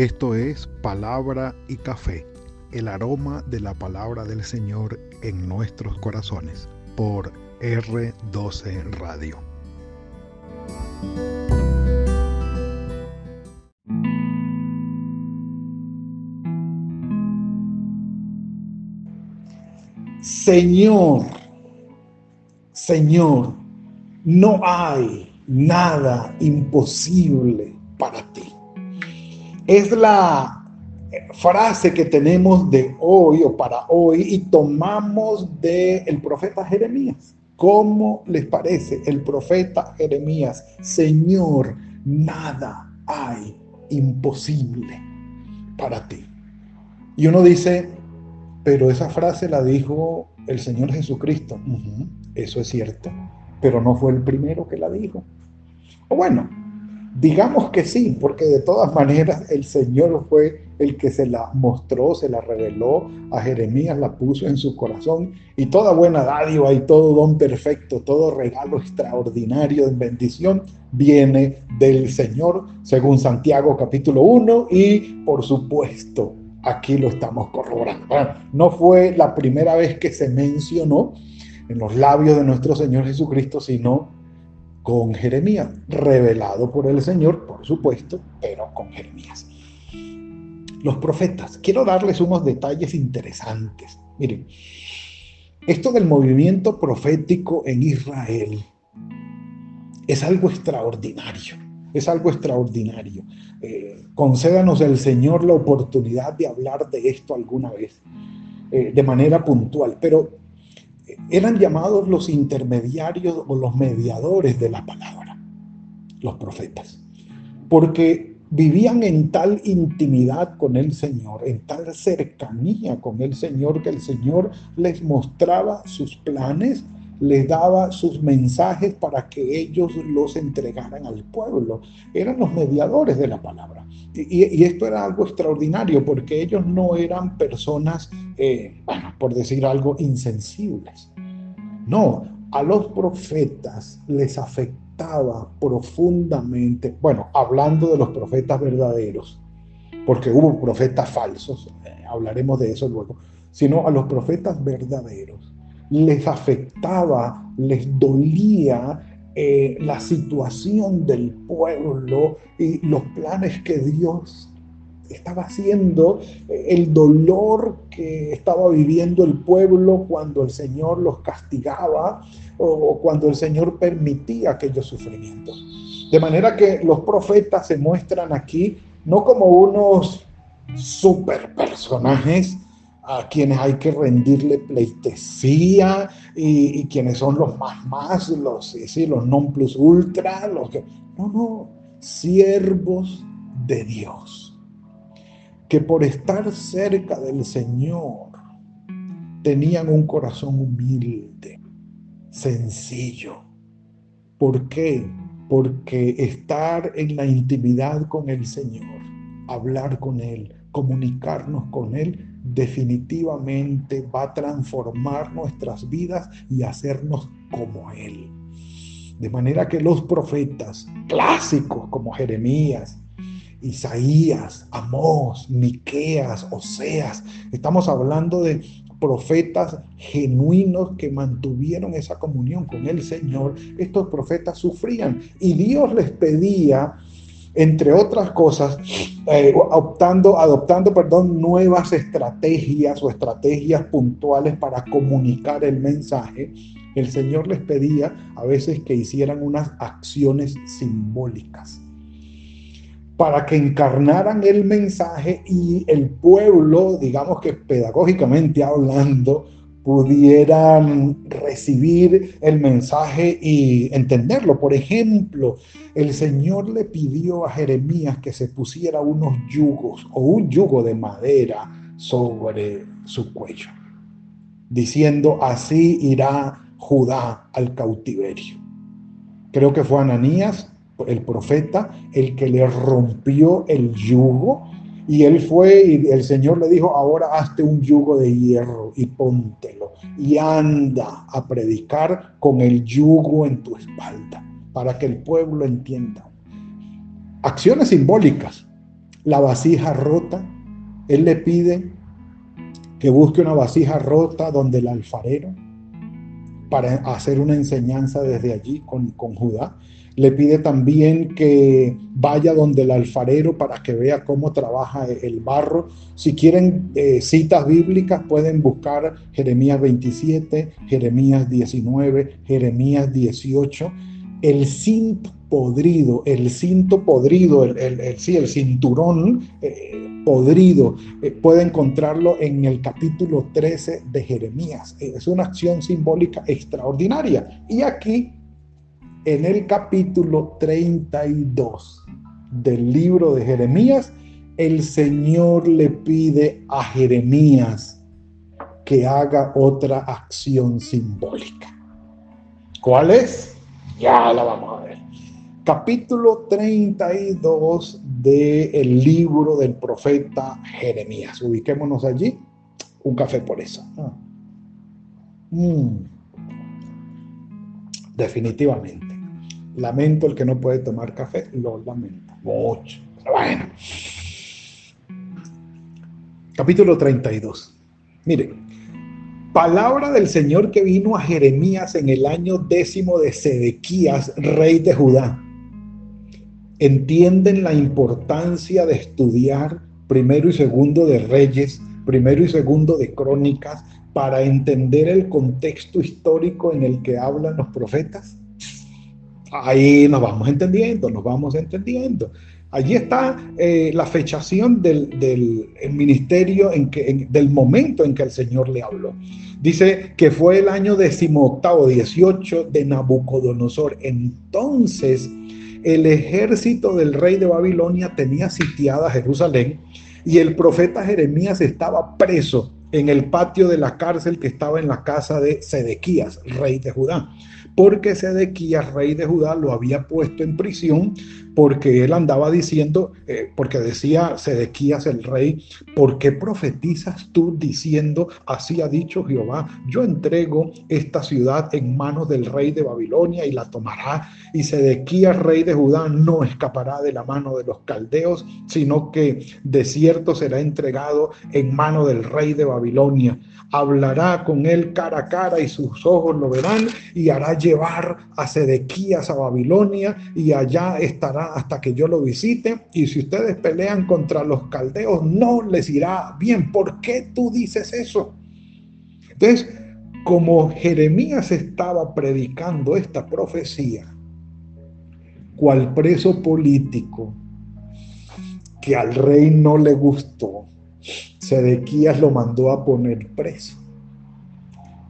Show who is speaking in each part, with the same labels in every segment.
Speaker 1: Esto es Palabra y Café, el aroma de la palabra del Señor en nuestros corazones, por R12 Radio.
Speaker 2: Señor, Señor, no hay nada imposible para ti. Es la frase que tenemos de hoy o para hoy y tomamos del el profeta Jeremías. ¿Cómo les parece el profeta Jeremías? Señor, nada hay imposible para ti. Y uno dice, pero esa frase la dijo el Señor Jesucristo. eso es cierto, pero no fue el primero que la dijo. O bueno, digamos que sí, porque de todas maneras el Señor fue el que se la mostró, se la reveló a Jeremías, la puso en su corazón y toda buena dádiva y todo don perfecto, todo regalo extraordinario de bendición viene del Señor, según Santiago capítulo 1 y por supuesto aquí lo estamos corroborando. no fue la primera vez que se mencionó en los labios de nuestro Señor Jesucristo, sino con Jeremías, revelado por el Señor, por supuesto, pero con Jeremías. Los profetas, quiero darles unos detalles interesantes. Miren, esto del movimiento profético en Israel es algo extraordinario, es algo extraordinario. Eh, concédanos el Señor la oportunidad de hablar de esto alguna vez, eh, de manera puntual, pero eran llamados los intermediarios o los mediadores de la palabra, los profetas, porque vivían en tal intimidad con el Señor, en tal cercanía con el Señor, que el Señor les mostraba sus planes, les daba sus mensajes para que ellos los entregaran al pueblo. Eran los mediadores de la palabra. Y, esto era algo extraordinario porque ellos no eran personas, eh, bueno, por decir algo, insensibles. No, a los profetas les afectaba profundamente, bueno, hablando de los profetas verdaderos, porque hubo profetas falsos, eh, hablaremos de eso luego, sino a los profetas verdaderos les afectaba, les dolía eh, la situación del pueblo y los planes que Dios estaba haciendo, eh, el dolor que estaba viviendo el pueblo cuando el Señor los castigaba o cuando el Señor permitía aquellos sufrimientos. De manera que los profetas se muestran aquí no como unos super personajes, a quienes hay que rendirle pleitesía y, quienes son los más más, los, sí, los non plus ultra, los que... No, no, siervos de Dios, que por estar cerca del Señor tenían un corazón humilde, sencillo. ¿Por qué? Porque estar en la intimidad con el Señor, hablar con Él, comunicarnos con Él, definitivamente va a transformar nuestras vidas y hacernos como Él. De manera que los profetas clásicos como Jeremías, Isaías, Amós, Miqueas, Oseas, estamos hablando de profetas genuinos que mantuvieron esa comunión con el Señor, estos profetas sufrían y Dios les pedía entre otras cosas, eh, optando, adoptando perdón, nuevas estrategias o estrategias puntuales para comunicar el mensaje, el Señor les pedía a veces que hicieran unas acciones simbólicas para que encarnaran el mensaje y el pueblo, digamos que pedagógicamente hablando, pudieran recibir el mensaje y entenderlo. Por ejemplo, el Señor le pidió a Jeremías que se pusiera unos yugos o un yugo de madera sobre su cuello, diciendo, así irá Judá al cautiverio. Creo que fue Ananías, el profeta, el que le rompió el yugo y él fue y el Señor le dijo, ahora hazte un yugo de hierro y póntelo y anda a predicar con el yugo en tu espalda para que el pueblo entienda. Acciones simbólicas. la vasija rota. Él le pide que busque una vasija rota donde el alfarero, para hacer una enseñanza desde allí con, con Judá. Le pide también que vaya donde el alfarero para que vea cómo trabaja el barro. Si quieren eh, citas bíblicas, pueden buscar Jeremías 27, Jeremías 19, Jeremías 18. El cinto podrido, el cinto podrido, el, el, sí, el cinturón eh, podrido, eh, puede encontrarlo en el capítulo 13 de Jeremías. Es una acción simbólica extraordinaria. Y aquí en el capítulo 32 del libro de Jeremías, el Señor le pide a Jeremías que haga otra acción simbólica. ¿Cuál es? Ya la vamos a ver. Capítulo 32 del libro del profeta Jeremías. Ubiquémonos allí. Un café por eso. Ah. Mm. Definitivamente. Lamento el que no puede tomar café, lo lamento mucho. bueno. Capítulo 32. Mire, palabra del Señor que vino a Jeremías en el año décimo de Sedequías, rey de Judá. Entienden la importancia de estudiar primero y segundo de Reyes, primero y segundo de Crónicas, para entender el contexto histórico en el que hablan los profetas ahí nos vamos entendiendo, nos vamos entendiendo. Allí está eh, la fechación del, ministerio, en que, del momento en que el Señor le habló. Dice que fue el año decimoctavo, 18 de Nabucodonosor. Entonces, el ejército del rey de Babilonia tenía sitiada Jerusalén y el profeta Jeremías estaba preso en el patio de la cárcel que estaba en la casa de Sedequías, rey de Judá porque Sedequías, rey de Judá, lo había puesto en prisión porque él andaba diciendo, eh, porque decía Sedequías el rey, ¿por qué profetizas tú diciendo, así ha dicho Jehová, yo entrego esta ciudad en manos del rey de Babilonia y la tomará, y Sedequías, rey de Judá, no escapará de la mano de los caldeos, sino que de cierto será entregado en mano del rey de Babilonia. Hablará con él cara a cara y sus ojos lo verán y hará llevar a Sedequías a Babilonia y allá estará hasta que yo lo visite. Y si ustedes pelean contra los caldeos, no les irá bien. ¿Por qué tú dices eso? Entonces, como Jeremías estaba predicando esta profecía, cual preso político que al rey no le gustó, Sedequías lo mandó a poner preso.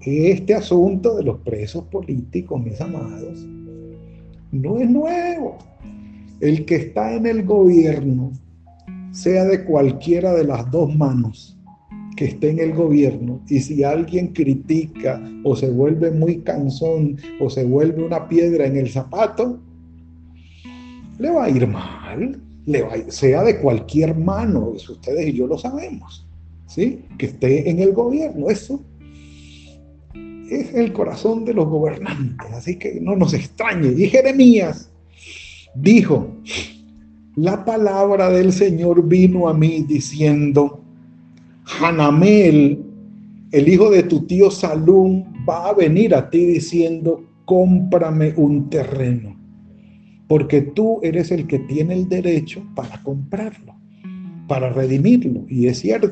Speaker 2: Este asunto de los presos políticos, mis amados, no es nuevo. El que está en el gobierno, sea de cualquiera de las dos manos que esté en el gobierno, y si alguien critica o se vuelve muy cansón o se vuelve una piedra en el zapato, le va a ir mal sea de cualquier mano, ustedes y yo lo sabemos, ¿sí? Que esté en el gobierno, eso es el corazón de los gobernantes, así que no nos extrañe. Y Jeremías dijo, la palabra del Señor vino a mí diciendo, Hanamel, el hijo de tu tío Salún, va a venir a ti diciendo, cómprame un terreno porque tú eres el que tiene el derecho para comprarlo, para redimirlo. Y es cierto,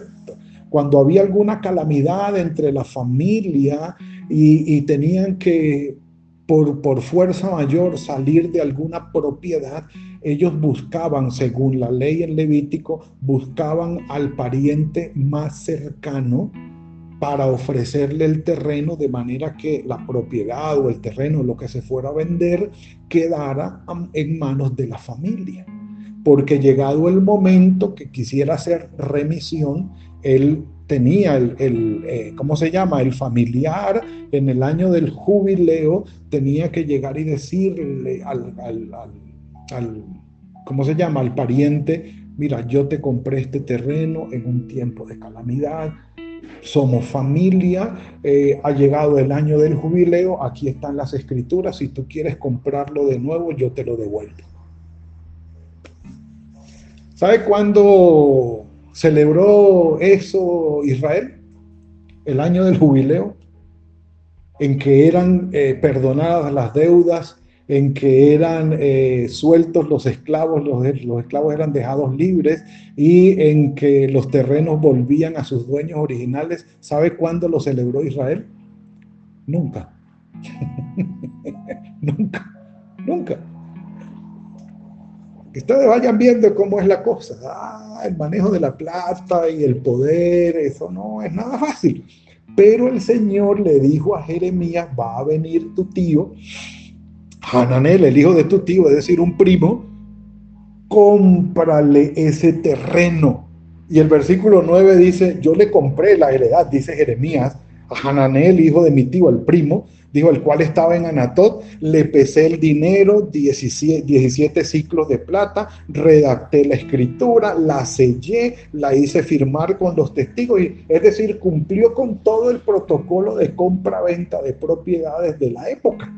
Speaker 2: cuando había alguna calamidad entre la familia y, tenían que, por, por fuerza mayor, salir de alguna propiedad, ellos buscaban, según la ley en Levítico, buscaban al pariente más cercano para ofrecerle el terreno de manera que la propiedad o el terreno, lo que se fuera a vender, quedara en manos de la familia. Porque llegado el momento que quisiera hacer remisión, él tenía el, eh, ¿cómo se llama? El familiar en el año del jubileo tenía que llegar y decirle al, ¿cómo se llama? Al pariente, mira, yo te compré este terreno en un tiempo de calamidad, somos familia, eh, ha llegado el año del jubileo, aquí están las escrituras, si tú quieres comprarlo de nuevo, yo te lo devuelvo. ¿Sabe cuándo celebró eso Israel? El año del jubileo, en que eran eh, perdonadas las deudas, en que eran eh, sueltos los esclavos, los, los esclavos eran dejados libres y en que los terrenos volvían a sus dueños originales. ¿Sabe cuándo lo celebró Israel? Nunca. nunca. Nunca que ustedes vayan viendo cómo es la cosa. Ah, el manejo de la plata y el poder, eso no es nada fácil. Pero el Señor le dijo a Jeremías, va a venir tu tío, Hananel, el hijo de tu tío, es decir, un primo, cómprale ese terreno. Y el versículo 9 dice, yo le compré la heredad, dice Jeremías, a Hananel, hijo de mi tío, el primo, dijo, el cual estaba en Anatot, le pesé el dinero, 17, 17 ciclos de plata, redacté la escritura, la sellé, la hice firmar con los testigos, y, es decir, cumplió con todo el protocolo de compra-venta de propiedades de la época.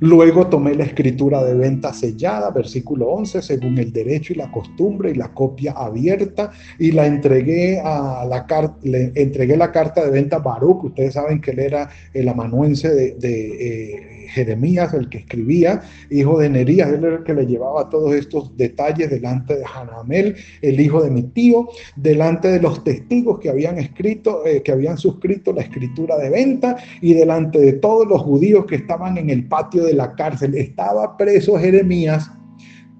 Speaker 2: Luego tomé la escritura de venta sellada, versículo 11, según el derecho y la costumbre y la copia abierta y la entregué a la carta, le entregué la carta de venta Baruch, ustedes saben que él era el amanuense de, eh, Jeremías, el que escribía, hijo de Nerías, él era el que le llevaba todos estos detalles delante de Hanamel, el hijo de mi tío, delante de los testigos que habían escrito, eh, que habían suscrito la escritura de venta y delante de todos los judíos que estaban en el patio de la cárcel. Estaba preso Jeremías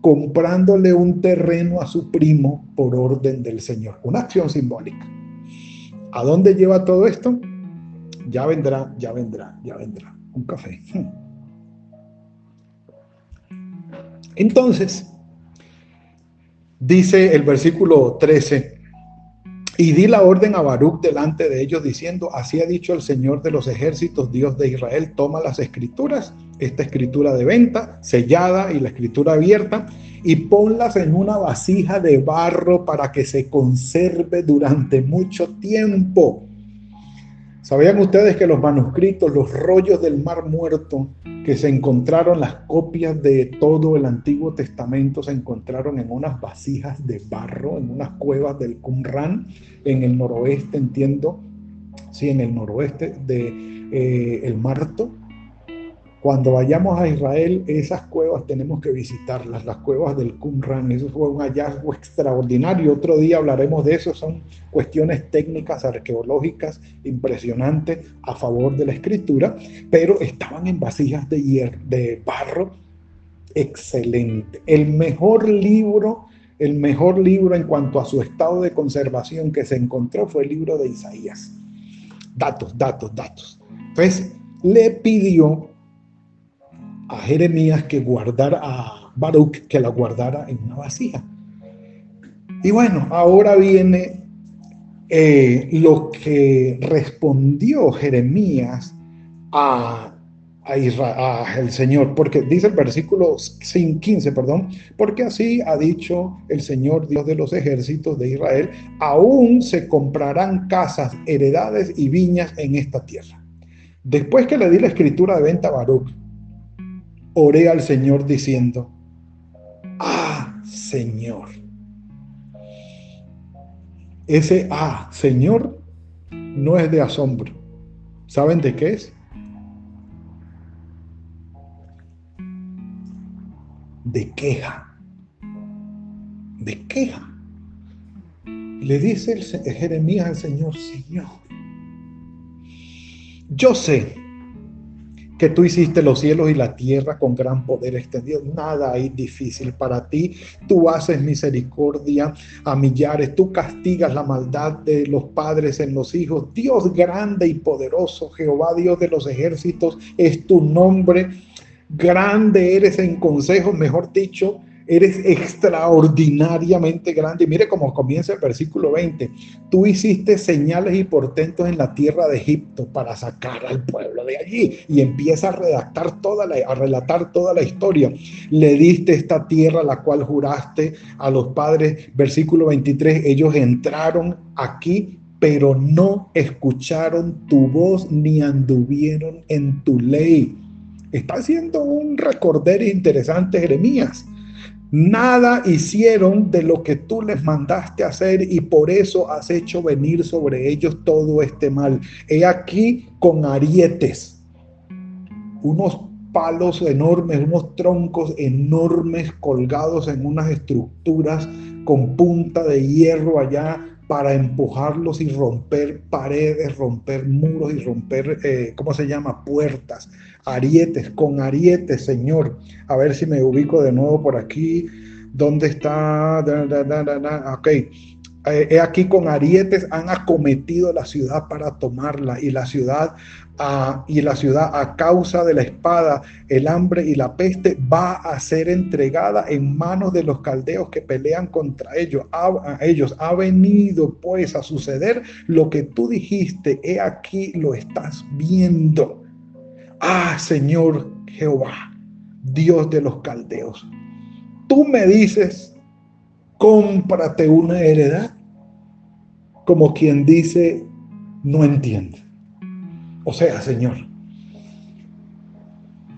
Speaker 2: comprándole un terreno a su primo por orden del Señor. Una acción simbólica. ¿A dónde lleva todo esto? Ya vendrá, ya vendrá, ya vendrá. Un café. Entonces, dice el versículo 13, y di la orden a Baruch delante de ellos diciendo, así ha dicho el Señor de los ejércitos, Dios de Israel, toma las escrituras, esta escritura de venta, sellada y la escritura abierta, y ponlas en una vasija de barro para que se conserve durante mucho tiempo ¿Sabían ustedes que los manuscritos, los rollos del Mar Muerto, que se encontraron, las copias de todo el Antiguo Testamento, se encontraron en unas vasijas de barro, en unas cuevas del Qumran, en el noroeste, entiendo, sí, en el noroeste de eh, el Marto, cuando vayamos a Israel, esas cuevas tenemos que visitarlas, las cuevas del Qumran. Eso fue un hallazgo extraordinario. Otro día hablaremos de eso. Son cuestiones técnicas, arqueológicas impresionantes a favor de la escritura, pero estaban en vasijas de, de barro. Excelente. El mejor libro, el mejor libro en cuanto a su estado de conservación que se encontró fue el libro de Isaías. Datos, datos, datos. Entonces, le pidió a Jeremías que guardara, a Baruch que la guardara en una vasija. Y bueno, ahora viene eh, lo que respondió Jeremías a, a Israel, el Señor, porque dice el versículo 15, perdón, porque así ha dicho el Señor Dios de los ejércitos de Israel, aún se comprarán casas, heredades y viñas en esta tierra. Después que le di la escritura de venta a Baruch, oré al Señor diciendo, ah, Señor. Ese ah, Señor no es de asombro. ¿Saben de qué es? De queja. De queja. Le dice Jeremías al Señor, Señor, yo sé que tú hiciste los cielos y la tierra con gran poder extendido. Nada hay difícil para ti. Tú haces misericordia a millares. Tú castigas la maldad de los padres en los hijos. Dios grande y poderoso, Jehová Dios de los ejércitos, es tu nombre. Grande eres en consejo, mejor dicho, eres extraordinariamente grande. Y mire cómo comienza el versículo 20. Tú hiciste señales y portentos en la tierra de Egipto para sacar al pueblo de allí. Y empieza a redactar toda la, a relatar toda la historia. Le diste esta tierra la cual juraste a los padres. Versículo 23. Ellos entraron aquí pero no escucharon tu voz ni anduvieron en tu ley. Está haciendo un recorder interesante Jeremías Nada hicieron de lo que tú les mandaste hacer y por eso has hecho venir sobre ellos todo este mal. He aquí con arietes, unos palos enormes, unos troncos enormes colgados en unas estructuras con punta de hierro allá para empujarlos y romper paredes, romper muros y romper, eh, ¿cómo se llama? Puertas, arietes, con arietes, Señor. A ver si me ubico de nuevo por aquí. ¿Dónde está? Ok. Eh, he aquí con arietes han acometido la ciudad para tomarla y la ciudad y la ciudad a causa de la espada, el hambre y la peste va a ser entregada en manos de los caldeos que pelean contra ellos. A, ellos ha venido pues a suceder lo que tú dijiste, he aquí lo estás viendo. Ah, Señor Jehová, Dios de los caldeos, tú me dices, cómprate una heredad, como quien dice, no entiende. O sea, Señor,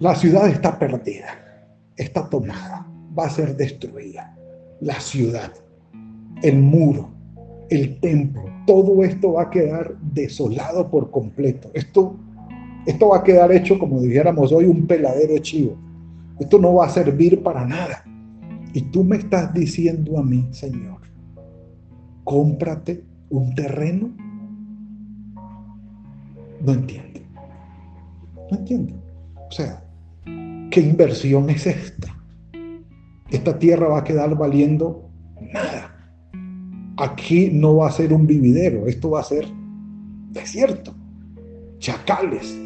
Speaker 2: la ciudad está perdida, está tomada, va a ser destruida. La ciudad, el muro, el templo, todo esto va a quedar desolado por completo. Esto, esto va a quedar hecho, como dijéramos hoy, un peladero de chivo. Esto no va a servir para nada. Y tú me estás diciendo a mí, Señor, cómprate un terreno no entiendo. No entiendo. O sea, ¿qué inversión es esta? Esta tierra va a quedar valiendo nada. Aquí no va a ser un vividero, esto va a ser desierto, chacales,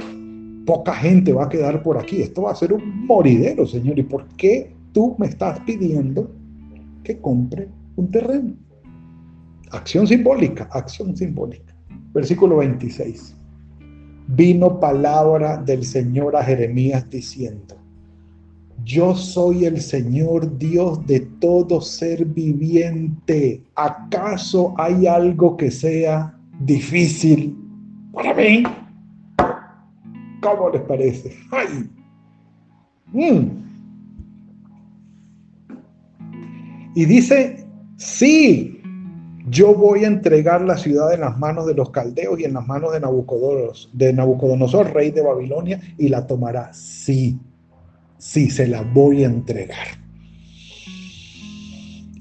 Speaker 2: poca gente va a quedar por aquí, esto va a ser un moridero, Señor. ¿Y por qué tú me estás pidiendo que compre un terreno? Acción simbólica, acción simbólica. Versículo 26 vino palabra del Señor a Jeremías diciendo, yo soy el Señor Dios de todo ser viviente. ¿Acaso hay algo que sea difícil para mí? ¿Cómo les parece? ¡Ay! Mm. Y dice, sí, yo voy a entregar la ciudad en las manos de los caldeos y en las manos de Nabucodonosor, de Nabucodonosor, rey de Babilonia, y la tomará. Sí, sí, se la voy a entregar.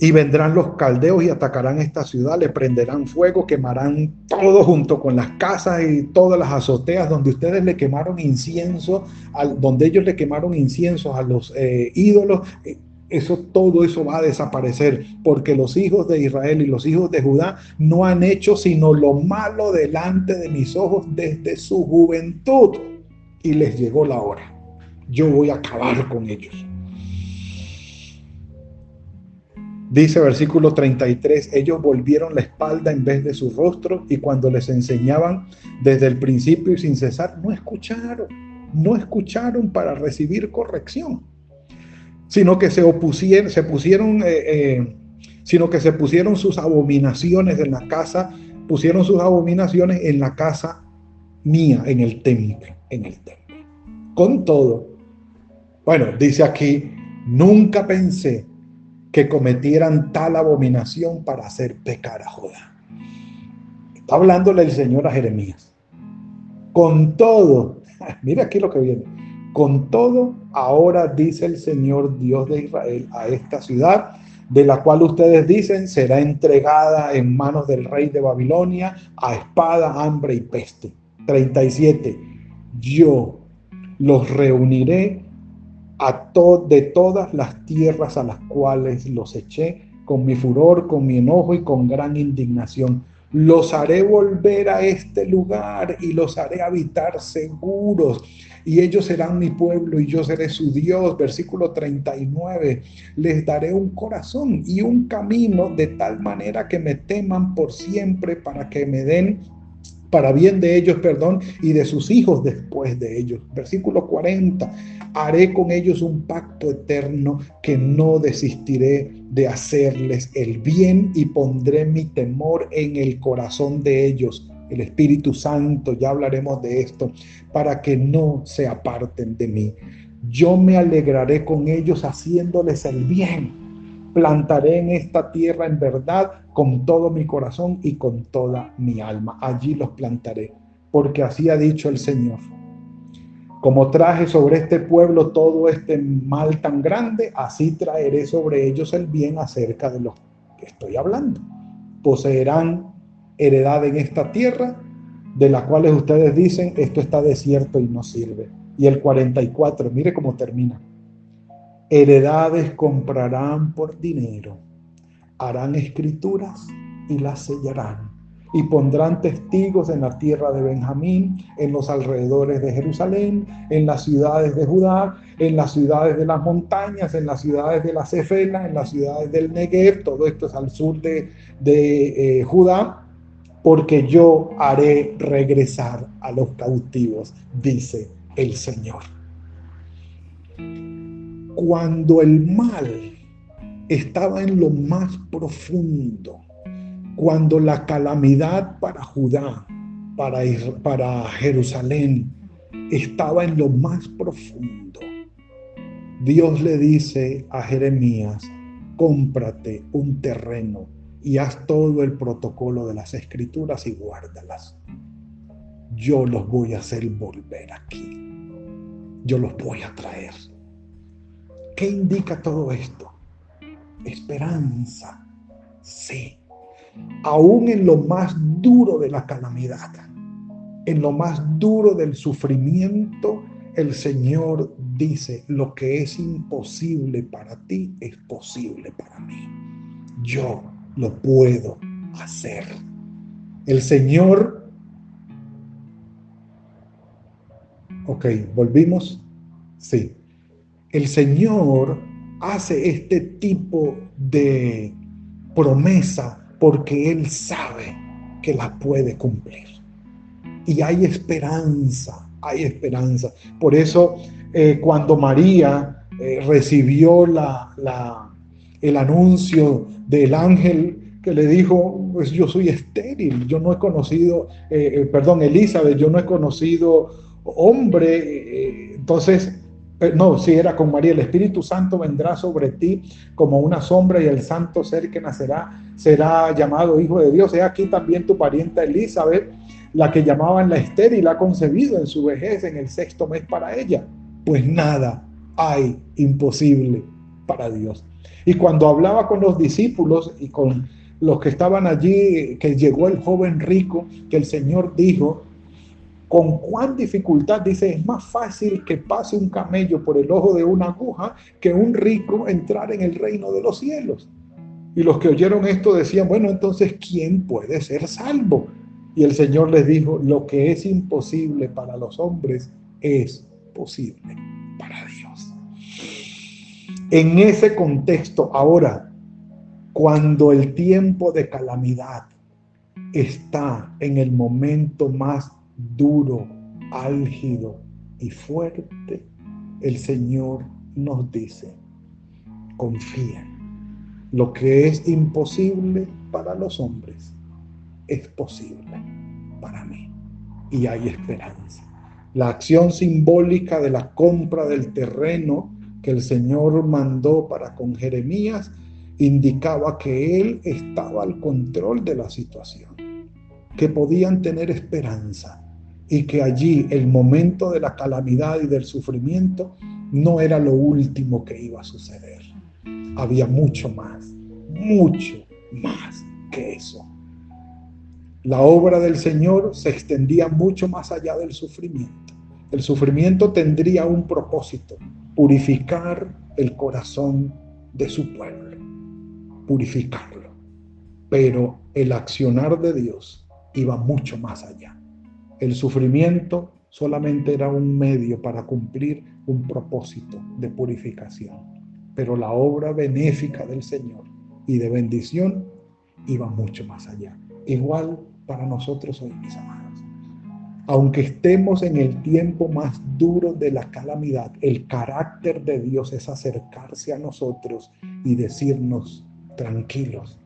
Speaker 2: Y vendrán los caldeos y atacarán esta ciudad, le prenderán fuego, quemarán todo junto con las casas y todas las azoteas donde ustedes le quemaron incienso, donde ellos le quemaron incienso a los eh, ídolos eh, eso todo eso va a desaparecer porque los hijos de Israel y los hijos de Judá no han hecho sino lo malo delante de mis ojos desde su juventud y les llegó la hora. Yo voy a acabar con ellos. Dice versículo 33, ellos volvieron la espalda en vez de su rostro y cuando les enseñaban desde el principio y sin cesar, no escucharon, no escucharon para recibir corrección sino que se opusieron, se pusieron, eh, eh, sino que se pusieron sus abominaciones en la casa, pusieron sus abominaciones en la casa mía, en el templo, en el templo. Con todo, bueno, dice aquí, nunca pensé que cometieran tal abominación para hacer pecar a Judá. Está hablándole el Señor a Jeremías. Con todo, mira aquí lo que viene con todo, ahora dice el Señor Dios de Israel a esta ciudad, de la cual ustedes dicen será entregada en manos del rey de Babilonia a espada, hambre y peste. 37. Yo los reuniré de todas las tierras a las cuales los eché con mi furor, con mi enojo y con gran indignación. Los haré volver a este lugar y los haré habitar seguros y ellos serán mi pueblo y yo seré su Dios. Versículo 39, les daré un corazón y un camino de tal manera que me teman por siempre para que me den para bien de ellos, perdón, y de sus hijos después de ellos. Versículo 40, haré con ellos un pacto eterno que no desistiré de hacerles el bien y pondré mi temor en el corazón de ellos el Espíritu Santo, ya hablaremos de esto, para que no se aparten de mí. Yo me alegraré con ellos haciéndoles el bien. Plantaré en esta tierra en verdad con todo mi corazón y con toda mi alma. Allí los plantaré, porque así ha dicho el Señor. Como traje sobre este pueblo todo este mal tan grande, así traeré sobre ellos el bien acerca de lo que estoy hablando. Poseerán heredad en esta tierra, de la cual ustedes dicen, esto está desierto y no sirve. Y el 44, mire cómo termina. Heredades comprarán por dinero, harán escrituras y las sellarán y pondrán testigos en la tierra de Benjamín, en los alrededores de Jerusalén, en las ciudades de Judá, en las ciudades de las montañas, en las ciudades de la Cefela, en las ciudades del Negev, todo esto es al sur de, de eh, Judá, porque yo haré regresar a los cautivos, dice el Señor. Cuando el mal estaba en lo más profundo, cuando la calamidad para Judá, para, para Jerusalén, estaba en lo más profundo, Dios le dice a Jeremías, cómprate un terreno y haz todo el protocolo de las escrituras y guárdalas. Yo los voy a hacer volver aquí. Yo los voy a traer. ¿Qué indica todo esto? Esperanza. Sí aún en lo más duro de la calamidad, en lo más duro del sufrimiento, el Señor dice, lo que es imposible para ti es posible para mí. Yo lo puedo hacer. El Señor... Ok, volvimos. Sí. El Señor hace este tipo de promesa porque Él sabe que la puede cumplir. Y hay esperanza, hay esperanza. Por eso eh, cuando María eh, recibió el anuncio del ángel que le dijo, pues yo soy estéril, yo no he conocido, eh, perdón, Elizabeth, yo no he conocido hombre, entonces no, si era con María, el Espíritu Santo vendrá sobre ti como una sombra y el santo ser que nacerá será llamado Hijo de Dios. He aquí también tu parienta Elizabeth, la que llamaban la estéril, ha concebido en su vejez en el sexto mes para ella. Pues nada hay imposible para Dios. Y cuando hablaba con los discípulos y con los que estaban allí, que llegó el joven rico, que el Señor dijo, con cuán dificultad, dice, es más fácil que pase un camello por el ojo de una aguja que un rico entrar en el reino de los cielos. Y los que oyeron esto decían, bueno, entonces, ¿quién puede ser salvo? Y el Señor les dijo, lo que es imposible para los hombres es posible para Dios. En ese contexto, ahora, cuando el tiempo de calamidad está en el momento más duro, álgido y fuerte, el Señor nos dice, confía. Lo que es imposible para los hombres es posible para mí. Y hay esperanza. La acción simbólica de la compra del terreno que el Señor mandó para con Jeremías indicaba que él estaba al control de la situación, que podían tener esperanza y que allí el momento de la calamidad y del sufrimiento no era lo último que iba a suceder. Había mucho más, mucho más que eso. La obra del Señor se extendía mucho más allá del sufrimiento. El sufrimiento tendría un propósito, purificar el corazón de su pueblo, purificarlo. Pero el accionar de Dios iba mucho más allá. El sufrimiento solamente era un medio para cumplir un propósito de purificación, pero la obra benéfica del Señor y de bendición iba mucho más allá. Igual para nosotros hoy, mis amados. Aunque estemos en el tiempo más duro de la calamidad, el carácter de Dios es acercarse a nosotros y decirnos, tranquilos,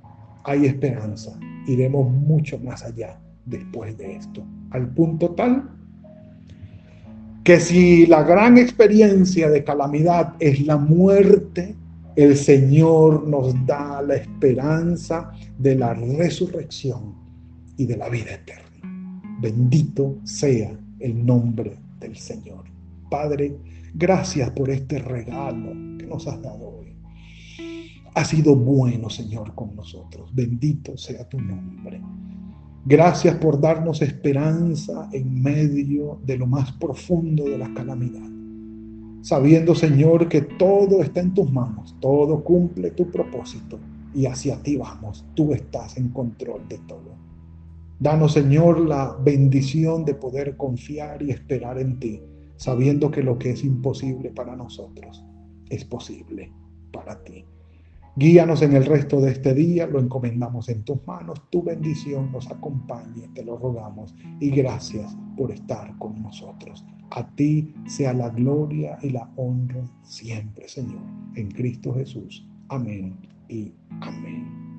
Speaker 2: hay esperanza, iremos mucho más allá después de esto, al punto tal que si la gran experiencia de calamidad es la muerte, el Señor nos da la esperanza de la resurrección y de la vida eterna. Bendito sea el nombre del Señor. Padre, gracias por este regalo que nos has dado hoy. Ha sido bueno, Señor, con nosotros. Bendito sea tu nombre. Gracias por darnos esperanza en medio de lo más profundo de la calamidad. Sabiendo, Señor, que todo está en tus manos, todo cumple tu propósito y hacia ti vamos. Tú estás en control de todo. Danos, Señor, la bendición de poder confiar y esperar en ti, sabiendo que lo que es imposible para nosotros es posible para ti. Guíanos en el resto de este día, lo encomendamos en tus manos, tu bendición nos acompañe, te lo rogamos y gracias por estar con nosotros. A ti sea la gloria y la honra siempre, Señor, en Cristo Jesús. Amén y amén.